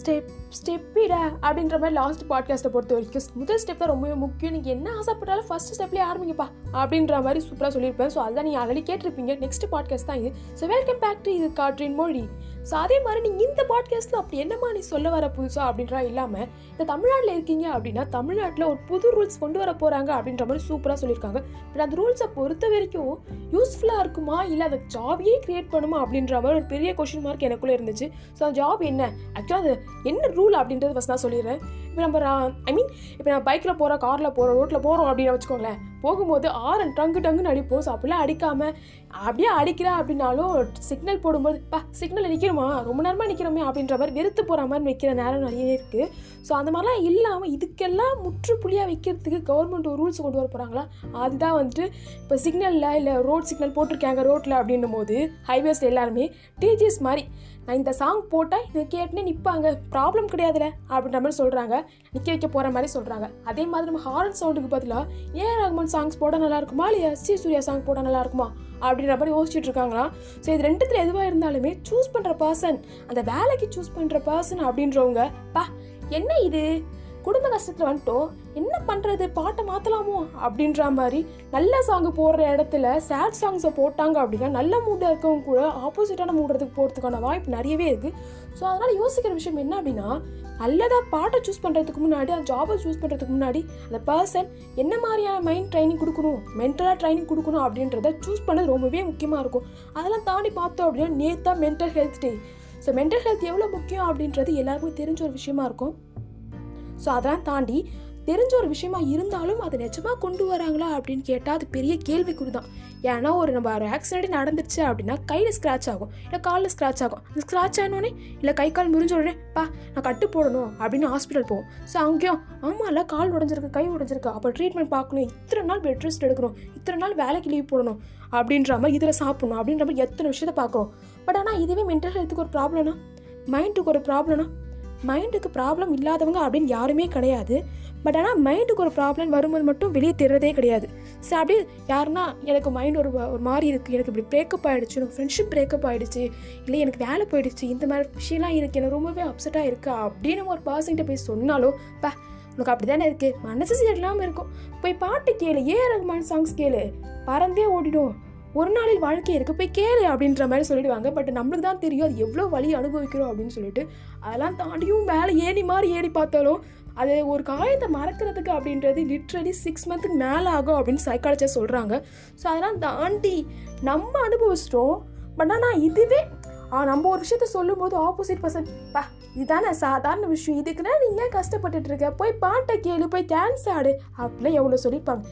Step step ஸ்டெப்பிடா அப்படின்ற மாதிரி last பாட்காஸ்ட்டை பொறுத்த வரைக்கும். முதல் ஸ்டெப் தான் ரொம்பவே முக்கியம். நீங்கள் என்ன ஆசைப்பட்டாலும் ஃபஸ்ட் ஸ்டெப்லேயே ஆரம்பிங்கப்பா அப்படின்ற மாதிரி சூப்பராக சொல்லியிருப்பேன். ஸோ அதுதான் நீங்கள் ஆல்ரெடி கேட்டிருப்பீங்க. நெக்ஸ்ட் பாட்காஸ்ட் தான் இது. ஸோ வெல்கம் பேக் டு இது காற்றின் மொழி. ஸோ அதே மாதிரி நீங்கள் இந்த பாட்காஸ்ட்டில் அப்படி என்னம்மா நீ சொல்ல வர புதுசா அப்படின்றா இல்லாமல் இந்த தமிழ்நாட்டில் இருக்கீங்க அப்படின்னா தமிழ்நாட்டில் ஒரு புது ரூல்ஸ் கொண்டு வர போகிறாங்க அப்படின்ற மாதிரி சூப்பராக சொல்லியிருக்காங்க. பட் அந்த ரூல்ஸை பொறுத்த வரைக்கும் யூஸ்ஃபுல்லாக இருக்குமா? இல்லை அதை ஜாபையே கிரியேட் பண்ணுமா? அப்படின்ற மாதிரி ஒரு பெரிய கொஷின் மார்க் எனக்குள்ளே இருந்துச்சு. ஸோ அந்த ஜாப் என்ன? ஆக்சுவலாக அது என்ன ரூல் அப்படின்றது ஃபஸ்ட் நான் சொல்லிடுறேன். இப்போ நம்ம ஐ மீன் இப்போ நான் பைக்கில் போகிறோம் காரில் போகிறோம் ரோட்டில் போகிறோம் அப்படின்னு வச்சுக்கோங்களேன். போகும்போது ஆரன் டங்கு டங்குன்னு அடிப்போம். ஸோ அப்படிலாம் அடிக்காமல் அப்படியே அடிக்கிறேன் அப்படின்னாலும் சிக்னல் போடும்போது பா சிக்னல் நிற்கிறோமா ரொம்ப நேரமாக நிற்கிறோமே அப்படின்ற மாதிரி வெறுத்து போகிற மாதிரி நிற்கிற நேரம் நிறைய இருக்குது ஸோ அந்த மாதிரிலாம் இல்லாமல் இதுக்கெல்லாம் முற்றுப்புள்ளியாக வைக்கிறதுக்கு கவர்மெண்ட் ஒரு ரூல்ஸ் கொண்டு வர போகிறாங்களா அதுதான் வந்துட்டு இப்போ சிக்னலில் இல்லை ரோட் சிக்னல் போட்டிருக்காங்க ரோட்டில் அப்படின்னும் போது ஹைவேஸில் எல்லாருமே டிஜிஎஸ் மாதிரி நான் இந்த சாங் போட்டால் இதை கேட்டுனே நிற்பாங்க ப்ராப்ளம் கிடையாதுல அப்படின்ற மாதிரி சொல்கிறாங்க நிற்க வைக்க போகிற மாதிரி சொல்கிறாங்க அதே மாதிரி நம்ம ஹாரன் சவுண்டுக்கு பதிலாக ஏ ரஹ்மான் சாங்ஸ் போட நல்லா இருக்குமா இல்லையா? ஸ்ரீ சி சூர்யா சாங் போட நல்லா இருக்குமா அப்படின்ற மாதிரி யோசிச்சுட்டு இருக்காங்களா ஸோ இது ரெண்டுத்தில் எதுவாக இருந்தாலுமே சூஸ் பண்ணுற பர்சன் அந்த வேலைக்கு சூஸ் பண்ணுற பர்சன் அப்படின்றவங்க பா என்ன இது? குடும்ப கஷ்டத்தில் வந்துட்டோம் என்ன பண்ணுறது பாட்டை மாற்றலாமோ அப்படின்ற மாதிரி நல்ல சாங்கு போடுற இடத்துல சேட் சாங்ஸை போட்டாங்க அப்படின்னா நல்ல மூடாக இருக்கவங்க கூட ஆப்போசிட்டான மூடுறதுக்கு போகிறதுக்கான வாய்ப்பு நிறையவே இருக்குது ஸோ அதனால் யோசிக்கிற விஷயம் என்ன அப்படின்னா நல்லதாக பாட்டை சூஸ் பண்ணுறதுக்கு முன்னாடி அந்த ஜாபை சூஸ் பண்ணுறதுக்கு முன்னாடி அந்த பர்சன் என்ன மாதிரியான மைண்ட் ட்ரைனிங் கொடுக்கணும்? மென்டலாக ட்ரைனிங் கொடுக்கணும் அப்படின்றத சூஸ் பண்ணது ரொம்பவே முக்கியமாக இருக்கும். அதெல்லாம் தாண்டி பார்த்தோம் அப்படின்னா நேத்தா mental health day so mental health எவ்வளோ முக்கியம் அப்படின்றது எல்லாருக்கும் தெரிஞ்ச ஒரு விஷயமா இருக்கும். ஸோ அதெல்லாம் தாண்டி தெரிஞ்ச ஒரு விஷயமா இருந்தாலும் அதை நிஜமாக கொண்டு வராங்களா அப்படின்னு கேட்டால் அது பெரிய கேள்விக்குறி தான் ஏன்னா ஒரு நம்ம ஒரு ஆக்சிடென்ட் நடந்துச்சு அப்படின்னா கையில் ஸ்க்ராட்ச் ஆகும் இல்லை காலில் ஸ்க்ராட்ச் ஆகும். அந்த ஸ்க்ராட்ச் ஆனோடனே இல்லை கை கால் முறிஞ்ச உடனே பா நான் கட்டு போடணும் அப்படின்னு ஹாஸ்பிட்டல் போவோம். ஸோ அங்கேயும் ஆமாம்ல கால் உடஞ்சிருக்கு கை உடஞ்சிருக்கு. அப்போ ட்ரீட்மெண்ட் பார்க்கணும். இத்தனை நாள் பெட் ரெஸ்ட் எடுக்கணும். இத்தனை நாள் வேலைக்கு லீவ் போடணும். அப்படின்ற மாதிரி இதில் சாப்பிடணும். அப்படின்ற மாதிரி எத்தனை விஷயத்த பார்க்குறோம். பட் ஆனால் இதுவே மென்டல் ஹெல்த்துக்கு ஒரு ப்ராப்ளம்னா மைண்டுக்கு ஒரு ப்ராப்ளம்னா மைண்டுக்கு ப்ராப்ளம் இல்லாதவங்க அப்படின்னு யாருமே கிடையாது. பட் ஆனால் மைண்டுக்கு ஒரு ப்ராப்ளம் வரும்போது மட்டும் வெளியே தெரிறதே கிடையாது. ஸோ அப்படியே யாருன்னா எனக்கு மைண்ட் ஒரு ஒரு மாதிரி இருக்குது எனக்கு இப்படி பிரேக்கப் ஆகிடுச்சு எனக்கு ஃப்ரெண்ட்ஷிப் பிரேக்கப் ஆகிடுச்சு இல்லை எனக்கு வேலை போயிடுச்சு. இந்த மாதிரி விஷயம்லாம் இருக்குது எனக்கு ரொம்பவே அப்செட்டாக இருக்குது அப்படின்னு ஒரு பர்சன்கிட்ட போய் சொன்னாலோ பா உனக்கு அப்படி தானே இருக்குது மனசு சரியில்லாமல் இருக்கும். போய் பாட்டு கேளு. ஏ ரகுமான் சாங்ஸ் கேளு. பறந்தே ஓடிடும். ஒரு நாளில் வாழ்க்கை இருக்குது போய் கேளு அப்படின்ற மாதிரி சொல்லிடுவாங்க. பட் நம்மளுக்கு தான் தெரியும் அது எவ்வளோ வழி அனுபவிக்கிறோம் அப்படின்னு சொல்லிட்டு. அதெல்லாம் தாண்டியும் மேலே ஏறி மாதிரி ஏறி பார்த்தாலும் அது ஒரு காயத்தை மறக்கிறதுக்கு அப்படின்றது லிட்ரலி சிக்ஸ் மந்த்துக்கு மேலே ஆகும் அப்படின்னு சைக்காலஜியாக சொல்கிறாங்க ஸோ அதெல்லாம் தாண்டி நம்ம அனுபவிச்சிட்டோம். பட் ஆனால் இதுவே நம்ம ஒரு விஷயத்த சொல்லும்போது ஆப்போசிட் பர்சன் பா இதுதானே சாதாரண விஷயம். இதுக்குன்னா நீ ஏன் கஷ்டப்பட்டுட்டு இருக்க? போய் பாட்டை கேளு போய் டான்ஸ் ஆடு. அப்படிலாம் எவ்வளோ சொல்லியிருப்பாங்க.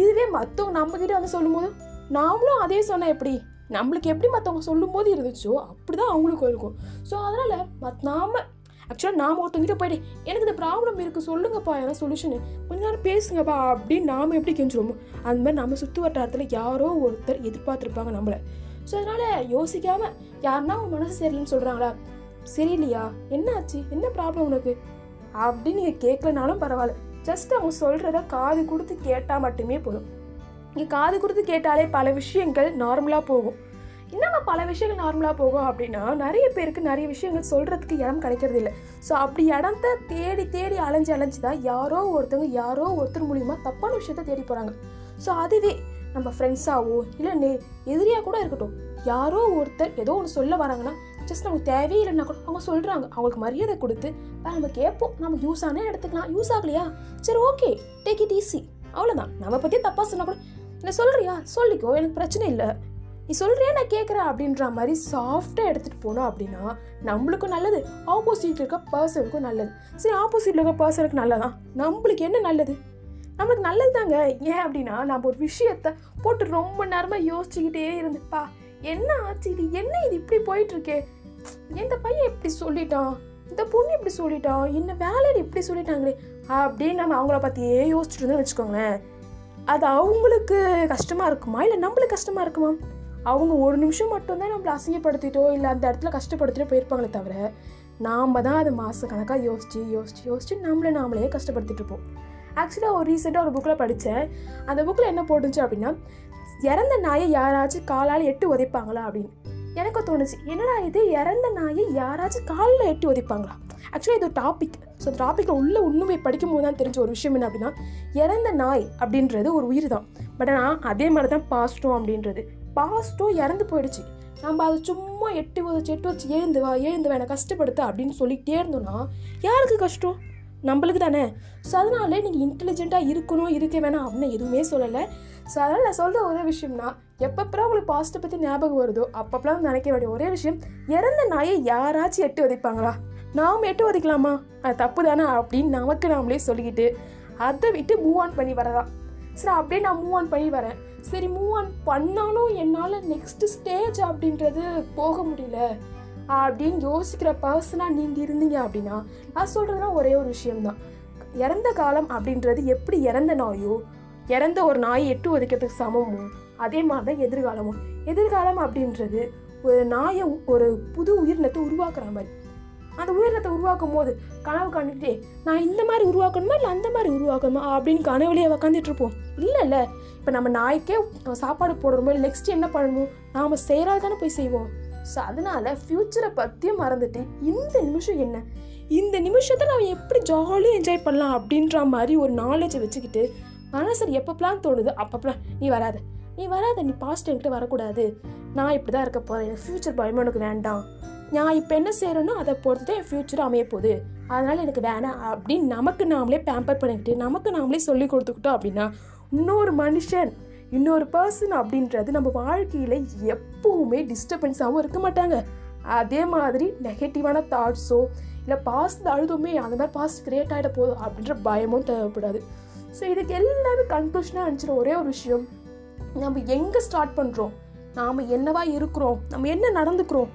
இதுவே மற்றவங்க நம்மக்கிட்ட வந்து சொல்லும்போது நாமளும் அதே சொன்னால் எப்படி? நம்மளுக்கு எப்படி மற்றவங்க சொல்லும்போது இருந்துச்சோ அப்படி தான் அவங்களுக்கும் இருக்கும். ஸோ அதனால் மத் நாம ஆக்சுவலாக நாம் ஒருத்தங்கிட்ட போயிட்டு எனக்கு இந்த ப்ராப்ளம் இருக்குது சொல்லுங்கப்பா ஏன்னா சொல்யூஷனு கொஞ்ச நேரம் பேசுங்கப்பா அப்படின்னு நாம் எப்படி கெஞ்சிருமோ அந்த மாதிரி நம்ம சுற்று வட்டாரத்தில் யாரோ ஒருத்தர் எதிர்பார்த்துருப்பாங்க நம்மளை. ஸோ அதனால் யோசிக்காமல் யாருன்னா உங்கள் மனசு சரியில்லைன்னு சொல்கிறாங்களா சரியில்லையா? என்ன ஆச்சு என்ன ப்ராப்ளம் உனக்கு? அப்படின்னு நீங்கள் கேட்கலனாலும் பரவாயில்ல. ஜஸ்ட் அவங்க சொல்கிறத காது கொடுத்து கேட்டால் மட்டுமே போதும். நீங்கள் காது கொடுத்து கேட்டாலே பல விஷயங்கள் நார்மலாக போகும். என்னங்க பல விஷயங்கள் நார்மலாக போகும் அப்படின்னா நிறைய பேருக்கு நிறைய விஷயங்கள் சொல்கிறதுக்கு இடம் கிடைக்கிறது இல்லை. ஸோ அப்படி இடத்த தேடி தேடி அலைஞ்சு அலைஞ்சு தான் யாரோ ஒருத்தவங்க யாரோ ஒருத்தர் மூலிமா தப்பான விஷயத்த தேடி போகிறாங்க ஸோ அதுவே நம்ம ஃப்ரெண்ட்ஸாவோ இல்லை நே எதிரியாக கூட இருக்கட்டும். யாரோ ஒருத்தர் ஏதோ ஒன்று சொல்ல வராங்கன்னா ஜஸ்ட் நமக்கு தேவையில்லைன்னா கூட அவங்க சொல்கிறாங்க அவங்களுக்கு மரியாதை கொடுத்து நம்ம கேட்போம். நம்ம யூஸ் ஆனால் எடுத்துக்கலாம். யூஸ் ஆகலையா? சரி ஓகே டேக் இட் ஈஸி அவ்வளோதான் நம்ம பற்றி தப்பாக சொன்னால் கூட என்ன சொல்கிறியா சொல்லிக்கோ எனக்கு பிரச்சனை இல்லை. நீ சொல்கிறியா நான் கேட்குறேன் அப்படின்ற மாதிரி சாஃப்டாக எடுத்துகிட்டு போனோம் அப்படின்னா நம்மளுக்கும் நல்லது. ஆப்போசிட்டில் இருக்க பர்சனுக்கும் நல்லது. சரி ஆப்போசிட்டில் இருக்க பர்சனுக்கு நல்லதான் நம்மளுக்கு என்ன நல்லது? நம்மளுக்கு நல்லது தாங்க. ஏன் அப்படின்னா நம்ம ஒரு விஷயத்த போட்டு ரொம்ப நேரமாக யோசிச்சுக்கிட்டே இருந்துப்பா. என்ன ஆச்சு இது? என்ன இது இப்படி போயிட்டுருக்கே? இந்த பையன் இப்படி சொல்லிட்டான்? இந்த பொண்ணு இப்படி சொல்லிட்டான்? என்ன வேலையில் இப்படி சொல்லிட்டாங்களே? அப்படின்னு நம்ம அவங்கள பற்றியே யோசிச்சுட்டு இருந்தோம்னு வச்சுக்கோங்களேன். அது அவங்களுக்கு கஷ்டமாக இருக்குமா? இல்லை நம்மளுக்கு கஷ்டமாக இருக்குமா? அவங்க ஒரு நிமிஷம் மட்டும்தான் நம்மளை அசிங்கப்படுத்திட்டோ இல்லை அந்த இடத்துல கஷ்டப்படுத்திட்டோ போயிருப்பாங்களே தவிர நாம் தான் அது மாத கணக்காக யோசிச்சு யோசிச்சு யோசிச்சு நம்மளை நாமளே கஷ்டப்படுத்திட்டு இருப்போம். ஆக்சுவலாக ஒரு ரீசெண்டாக ஒரு புக்கில் படித்தேன் அந்த புக்கில் என்ன போட்டுச்சு அப்படின்னா இறந்த நாயை யாராச்சும் காலால் எட்டு உதைப்பாங்களா? அப்படின்னு. எனக்கு தோணுச்சு என்னடா இது? இறந்த நாயை யாராச்சும் காலில் எட்டி உதைப்பாங்களா? ஆக்சுவலாக இது ஒரு டாபிக் ஸோ அந்த டாப்பிக்கில் உள்ள உண்மை படிக்கும்போது தான் தெரிஞ்ச ஒரு விஷயம் என்ன அப்படின்னா இறந்த நாய் அப்படின்றது ஒரு உயிர் தான் பட் ஆனால் அதே மாதிரி தான் பாஸ்ட்டும் அப்படின்றது. பாஸ்ட்டும் இறந்து போயிடுச்சு. நம்ம அதை சும்மா எட்டு வச்சு எட்டு வச்சு எழுந்து வா எழுந்து வா என்னை கஷ்டப்படுத்த அப்படின்னு சொல்லிகிட்டே இருந்தோம்னா யாருக்கு கஷ்டம்? நம்மளுக்கு தானே. ஸோ அதனால நீங்கள் இன்டெலிஜென்ட்டாக இருக்கணும் இருக்க வேணாம் அப்படின்னு எதுவுமே சொல்லலை. ஸோ அதனால் நான் சொல்கிற ஒரே விஷயம்னா எப்பப்பெல்லாம் உங்களுக்கு பாஸ்ட்டை பற்றி ஞாபகம் வருதோ அப்பப்பெல்லாம் நினைக்க வேண்டிய ஒரே விஷயம் இறந்த நாயை யாராச்சும் எட்டு உதைப்பாங்களா? நாம் எட்டு ஒதுக்கலாமா? அது தப்பு தானே அப்படின்னு நமக்கு நாமளே சொல்லிக்கிட்டு அதை விட்டு மூவ் ஆன் பண்ணி வரதா சரி அப்படியே நான் மூவ் ஆன் பண்ணி வரேன். சரி மூவ் ஆன் பண்ணாலும் என்னால் நெக்ஸ்ட் ஸ்டேஜ் அப்படின்றது போக முடியல. அப்படின்னு யோசிக்கிற பர்சனாக நீங்கள் இருந்தீங்க அப்படின்னா நான் சொல்கிறதுலாம் ஒரே ஒரு விஷயம்தான். இறந்த காலம் அப்படின்றது எப்படி இறந்த நாயோ இறந்த ஒரு நாயை எட்டு ஒதுக்கிறதுக்கு சமமோ அதே மாதிரி தான் எதிர்காலமும். எதிர்காலம் அப்படின்றது ஒரு நாயை ஒரு புது உயிரினத்தை உருவாக்குற மாதிரி. அந்த உயிரினத்தை உருவாக்கும் போது கனவு கண்டுட்டே நான் இந்த மாதிரி உருவாக்கணுமா இல்லை அந்த மாதிரி உருவாக்கணுமா அப்படின்னு கனவுலேயே உக்காந்துட்டு இருப்போம் இல்லை இல்லை. இப்போ நம்ம நாய்க்கே சாப்பாடு போடுறோமோ நெக்ஸ்ட் என்ன பண்ணணும் நாம் செய்கிறால் தானே போய் செய்வோம். ஸோ அதனால் ஃப்யூச்சரை பற்றியும் மறந்துட்டு இந்த நிமிஷம் என்ன? இந்த நிமிஷத்தை நான் எப்படி ஜாலியாக என்ஜாய் பண்ணலாம் அப்படின்ற மாதிரி ஒரு நாலேஜை வச்சுக்கிட்டு மனசர் எப்பப்பெல்லாம் தோணுது அப்பப்பெல்லாம் நீ வராத நீ வராத நீ பாஸ்ட் என்கிட்ட வரக்கூடாது. நான் இப்படி தான் இருக்க போகிறேன் எனக்கு ஃப்யூச்சர் பயமே எனக்கு வேண்டாம். நான் இப்போ என்ன செய்கிறேனோ அதை பொறுத்து தான் என் ஃப்யூச்சர் அமைய போகுது. அதனால் எனக்கு வேணாம் அப்படின்னு நமக்கு நாமளே பேம்பர் பண்ணிக்கிட்டு நமக்கு நாமளே சொல்லி கொடுத்துக்கிட்டோம் அப்படின்னா இன்னொரு மனுஷன் இன்னொரு பர்சன் அப்படின்றது நம்ம வாழ்க்கையில் எப்பவுமே டிஸ்டர்பன்ஸாகவும் இருக்க மாட்டாங்க. அதே மாதிரி நெகட்டிவான தாட்ஸோ இல்லை பாஸ்ட் அழுதுமே அந்த மாதிரி பாஸ்ட் கிரியேட் ஆகிட போதும் அப்படின்ற பயமும் தேவைப்படாது. ஸோ இதுக்கு எல்லாமே கன்க்ளூஷனாக அனுப்பிச்சிட ஒரே ஒரு விஷயம் நம்ம எங்கே ஸ்டார்ட் பண்ணுறோம் நாம் என்னவா இருக்கிறோம்? நம்ம என்ன நடந்துக்கிறோம்?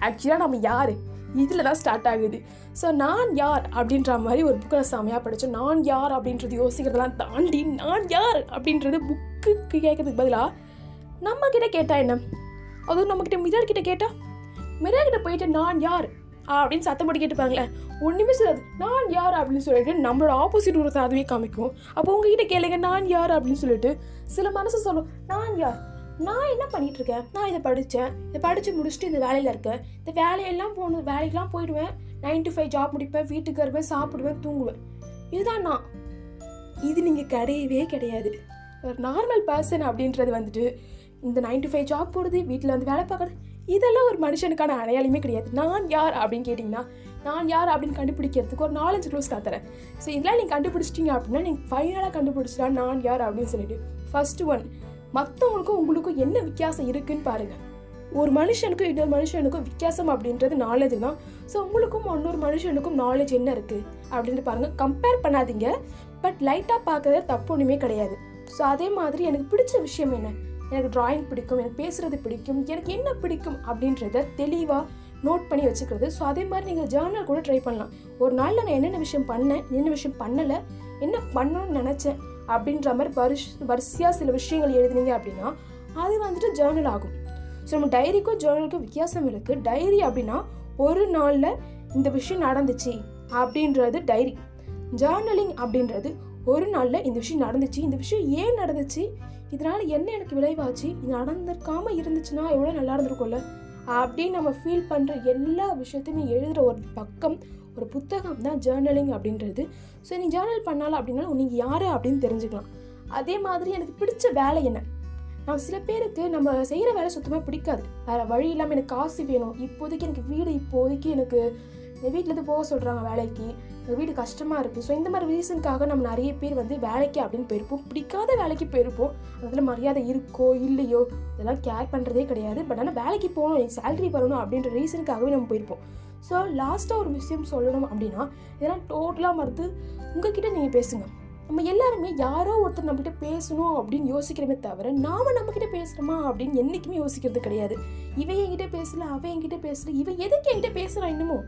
ஆக்சுவலாக நம்ம யார்? இதில் தான் ஸ்டார்ட் ஆகுது. ஸோ நான் யார் அப்படின்ற மாதிரி ஒரு புக்கில் செமையாக படித்தேன் நான் யார் அப்படின்றது யோசிக்கிறதெல்லாம் தாண்டி நான் யார் அப்படின்றது புக்கு கேட்கறதுக்கு பதிலாக நம்மக்கிட்ட கேட்டால் என்ன? அதுவும் நம்மக்கிட்ட மிரர் கிட்ட கேட்டால் மிரர் கிட்ட போயிட்டு நான் யார்? அப்படின்னு சத்தம் போட்டு கேட்டுப்பாங்களேன் ஒன்றுமே சொல்லாது. நான் யார்? அப்படின்னு சொல்லிட்டு நம்மளோட ஆப்போசிட் ஒரு அதுவே காமிக்கும். அப்போ உங்ககிட்ட கேளுங்க நான் யார்? அப்படின்னு சொல்லிட்டு சில மனசு சொல்லும். நான் யார்? நான் என்ன பண்ணிட்டு இருக்கேன் நான் இதை படித்தேன் இதை படித்து முடிச்சுட்டு இந்த வேலையில் இருக்கேன். இந்த வேலையெல்லாம் போகணும் வேலைக்கெல்லாம் போயிடுவேன். நைன் டு ஃபைவ் ஜாப் முடிப்பேன். வீட்டுக்கு வருவேன் சாப்பிடுவேன் தூங்குவேன். இதுதான் நான். இது நீங்கள் கிடையவே கிடையாது. ஒரு நார்மல் பர்சன் அப்படின்றது வந்துட்டு இந்த நைன் டு ஃபைவ் ஜாப் போடுறது வீட்டில் வந்து வேலை பார்க்குறது இதெல்லாம் ஒரு மனுஷனுக்கான அடையாளமே கிடையாது. நான் யார் அப்படின்னு கேட்டிங்கன்னா நான் யார் அப்படின்னு கண்டுபிடிக்கிறதுக்கு ஒரு நாலஞ்சு க்ளோஸ் தான் தரேன். ஸோ இதெல்லாம் நீங்கள் கண்டுபிடிச்சிட்டிங்க அப்படின்னா நீங்கள் ஃபைனலாக கண்டுபிடிச்சிட்டா நான் யார் அப்படின்னு சொல்லிட்டு ஃபஸ்ட்டு ஒன் மற்றவங்களுக்கும் உங்களுக்கும் என்ன வித்தியாசம் இருக்குன்னு பாருங்கள் ஒரு மனுஷனுக்கும் இன்னொரு மனுஷனுக்கும் வித்தியாசம் அப்படின்றது நாலேஜ் தான். ஸோ உங்களுக்கும் இன்னொரு மனுஷனுக்கும் நாலேஜ் என்ன இருக்குது அப்படின்ட்டு பாருங்கள் கம்பேர் பண்ணாதீங்க. பட் லைட்டாக பார்க்கறது தப்பு ஒன்றுமே கிடையாது. ஸோ அதே மாதிரி எனக்கு பிடிச்ச விஷயம் என்ன? எனக்கு டிராயிங் பிடிக்கும் எனக்கு பேசுறது பிடிக்கும் எனக்கு என்ன பிடிக்கும் அப்படின்றத தெளிவாக நோட் பண்ணி வச்சுக்கிறது. ஸோ அதே மாதிரி நீங்கள் ஜேர்னல் கூட ட்ரை பண்ணலாம். ஒரு நாளில் நான் என்னென்ன விஷயம் பண்ணேன் என்ன விஷயம் பண்ணலை என்ன பண்ணணும்னு நினச்சேன் அப்படின்ற மாதிரி வருஷ வரிசையாக சில விஷயங்கள் எழுதினீங்க அப்படின்னா அது வந்துட்டு ஜேர்னல் ஆகும். ஸோ நம்ம டைரிக்கும் ஜேர்னலுக்கும் வித்தியாசம் இருக்குது டைரி அப்படின்னா ஒரு நாளில் இந்த விஷயம் நடந்துச்சு அப்படின்றது டைரி ஜேர்னலிங் அப்படின்றது ஒரு நாளில் இந்த விஷயம் நடந்துச்சு. இந்த விஷயம் ஏன் நடந்துச்சு? இதனால் என்ன எனக்கு விளைவாச்சு? இது நடந்திருக்காமல் இருந்துச்சுன்னா எவ்வளோ நல்லா இருந்திருக்கும்ல? அப்படின்னு நம்ம ஃபீல் பண்ணுற எல்லா விஷயத்தையுமே எழுதுகிற ஒரு பக்கம் ஒரு புத்தகம் தான் ஜேர்னலிங் அப்படின்றது. ஸோ நீ ஜேர்னல் பண்ணாலும் அப்படின்னாலும் நீங்கள் யார் அப்படின்னு தெரிஞ்சுக்கலாம். அதே மாதிரி எனக்கு பிடிச்ச வேலை என்ன? நான் சில பேருக்கு நம்ம செய்கிற வேலை சுத்தமாக பிடிக்காது. வேறு வழி இல்லாமல் எனக்கு காசு வேணும். இப்போதைக்கு எனக்கு வீடு இப்போதைக்கு எனக்கு என் வீட்டிலேருந்து போக சொல்கிறாங்க வேலைக்கு. எங்கள் வீடு கஷ்டமாக இருக்குது ஸோ இந்த மாதிரி ரீசனுக்காக நம்ம நிறைய பேர் வந்து வேலைக்கு அப்படின்னு போயிருப்போம். பிடிக்காத வேலைக்கு போயிருப்போம். அதில் மரியாதை இருக்கோ இல்லையோ இதெல்லாம் கேர் பண்ணுறதே கிடையாது. பட் ஆனால் வேலைக்கு போகணும் எனக்கு சேலரி வரணும் அப்படின்ற ரீசனுக்காகவே நம்ம போயிருப்போம். ஸோ லாஸ்ட்டாக ஒரு விஷயம் சொல்லணும் அப்படின்னா இதெல்லாம் டோட்டலாக மறுத்து உங்ககிட்ட நீங்கள் பேசுங்க. நம்ம எல்லாருமே யாரோ ஒருத்தர் நம்மகிட்ட பேசணும் அப்படின்னு யோசிக்கிறமே தவிர நாம நம்மக்கிட்ட பேசுகிறோமா அப்படின்னு என்றைக்குமே யோசிக்கிறது கிடையாது. இவன் என்கிட்ட பேசல அவன் என்கிட்ட பேசல இவன் எதுக்கு என்கிட்ட பேசுகிறான் இன்னமும்?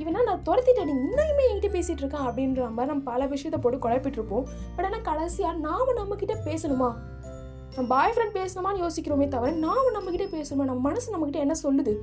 இவனா நான் துரத்திட்டேன் நீ இன்னுமே என்கிட்ட பேசிட்டு இருக்கான் அப்படின்ற மாதிரி நம்ம பல விஷயத்த போட்டு குழப்பிட்டு இருப்போம் பட் ஆனால் கடைசியாக நாம நம்மக்கிட்ட பேசணுமா? நம்ம பாய் ஃப்ரெண்ட் பேசணுமான்னு யோசிக்கிறோமே தவிர நாம நம்மக்கிட்ட பேசணுமா? நம்ம மனசு நம்மக்கிட்ட என்ன சொல்லுது?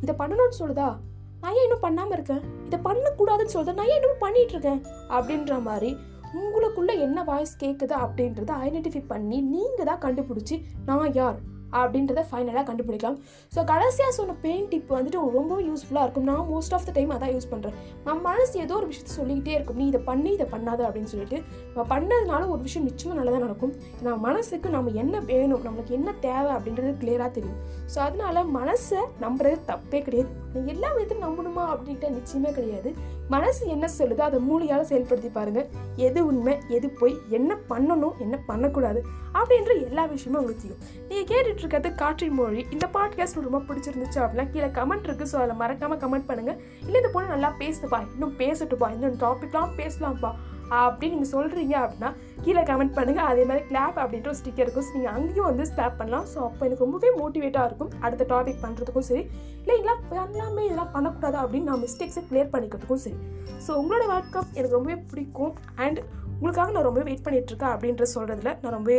இதை பண்ணணும்னு சொல்லுதா? நான் ஏன் இன்னும் பண்ணாமல் இருக்கேன்? இதை பண்ணக்கூடாதுன்னு சொல்லுதா நான் ஏன் இன்னும் பண்ணிட்டு இருக்கேன்? அப்படின்ற மாதிரி உங்களுக்குள்ள என்ன வாய்ஸ் கேட்குது அப்படின்றத ஐடென்டிஃபை பண்ணி நீங்கள் தான் கண்டுபிடிச்சி நான் யார்? அப்படின்றத ஃபைனலாக கண்டுபிடிக்கலாம். ஸோ கடைசியாக சொன்ன பெயின் டிப் வந்துட்டு ரொம்ப யூஸ்ஃபுல்லாக இருக்கும். நான் மோஸ்ட் ஆஃப் த டைம் அதான் யூஸ் பண்ணுறேன் நம்ம மனசு ஏதோ ஒரு விஷயத்தை சொல்லிக்கிட்டே இருக்கும். நீ இதை பண்ணி இதை பண்ணாத அப்படின்னு சொல்லிட்டு நம்ம பண்ணதுனால ஒரு விஷயம் நிச்சயமாக நல்லதாக நடக்கும். நம்ம மனசுக்கு நம்ம என்ன வேணும் நம்மளுக்கு என்ன தேவை அப்படின்றது கிளியராக தெரியும். ஸோ அதனால மனசை நம்புறது தப்பே கிடையாது. எல்லா விதத்தையும் நம்பணுமா அப்படின்ட்டு நிச்சயமே கிடையாது. மனசு என்ன சொல்லுதோ அதை மூலியால் செயல்படுத்தி பாருங்கள் எது உண்மை எது போய் என்ன பண்ணணும் என்ன பண்ணக்கூடாது அப்படின்ற எல்லா விஷயமும் உங்களுக்கு தெரியும். நீங்கள் கேட்டுட்டு இருக்கிறது காற்றின் மொழி. இந்த பாட்காஸ்ட் ரொம்ப பிடிச்சிருந்துச்சு அப்படின்னா கீழே கமெண்ட் இருக்குது ஸோ அதில் மறக்காமல் கமெண்ட் பண்ணுங்கள் இல்லை இந்த பொண்ணு நல்லா பேசுதுப்பா. இன்னும் பேசட்டுப்பா. இன்னும் டாபிக்லாம் பேசலாம்ப்பா. அப்படின்னு நீங்கள் சொல்கிறீங்க அப்படின்னா கீழே கமெண்ட் பண்ணுங்கள் அதே மாதிரி கிளாப் அப்படின்ற ஒரு ஸ்டிக்கர் இருக்கும் ஸோ நீங்கள் அங்கேயும் வந்து ஸ்டாப் பண்ணலாம். ஸோ அப்போ எனக்கு ரொம்பவே மோட்டிவேட்டாக இருக்கும். அடுத்த டாபிக் பண்ணுறதுக்கும் சரி இல்லை இதெல்லாம் பண்ணலாமே இதெல்லாம் பண்ணக்கூடாது அப்படின்னு நான் மிஸ்டேக்ஸை கிளியர் பண்ணிக்கிறதுக்கும் சரி. ஸோ உங்களோட வாட்ஸ்அப் எனக்கு ரொம்பவே பிடிக்கும். அண்ட் உங்களுக்காக நான் ரொம்ப வெயிட் பண்ணிகிட்ருக்கேன் இருக்கேன் அப்படின்ற சொல்கிறதுல நான் ரொம்ப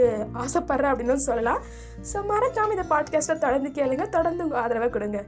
ஆசைப்பட்றேன் அப்படின்னு சொல்லலாம். ஸோ மறக்காமல் இந்த பாட்காஸ்ட்டை தொடர்ந்து கேளுங்க. தொடர்ந்து உங்கள் ஆதரவை கொடுங்க.